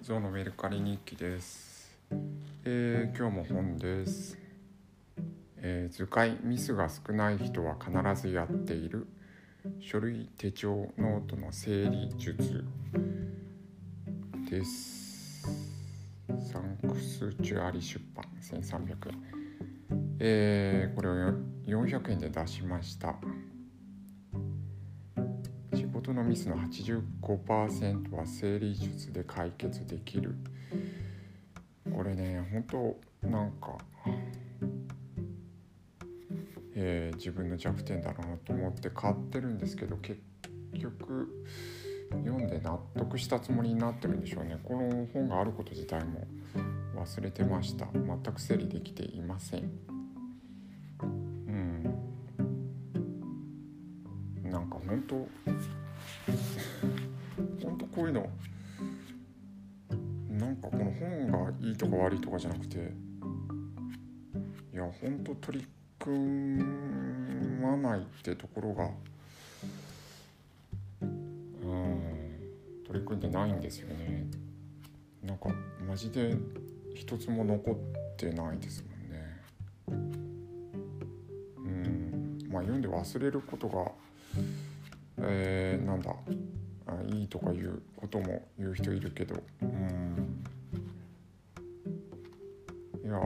ゾウのメルカリ日記です、えー今日も本です、えー図解ミスが少ない人は必ずやっている。書類手帳ノートの整理術。です。サンクチュアリ出版。1300円。えーこれを400円で出しました。のミスの85%は整理術で解決できる。これね本当なんか、えー自分の弱点だなと思って買ってるんですけど結局読んで納得したつもりになってるんでしょうね。この本があること自体も忘れてました。全く整理できていません。うん。なんか本当本当こういうのなんかこの本がいいとか悪いとかじゃなくていや本当取り組まないってところがうん取り組んでないんですよね。なんかマジで一つも残ってないですもんね。うん。まあ読んで忘れることがえー、なんだいいとか言うことも言う人いるけどうん。いやー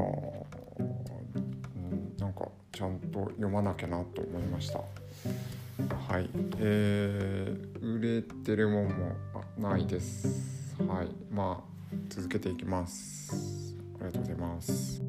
うんなんかちゃんと読まなきゃなと思いました。はい。えー、売れてるもんもないです。はい。まあ続けていきます。ありがとうございます。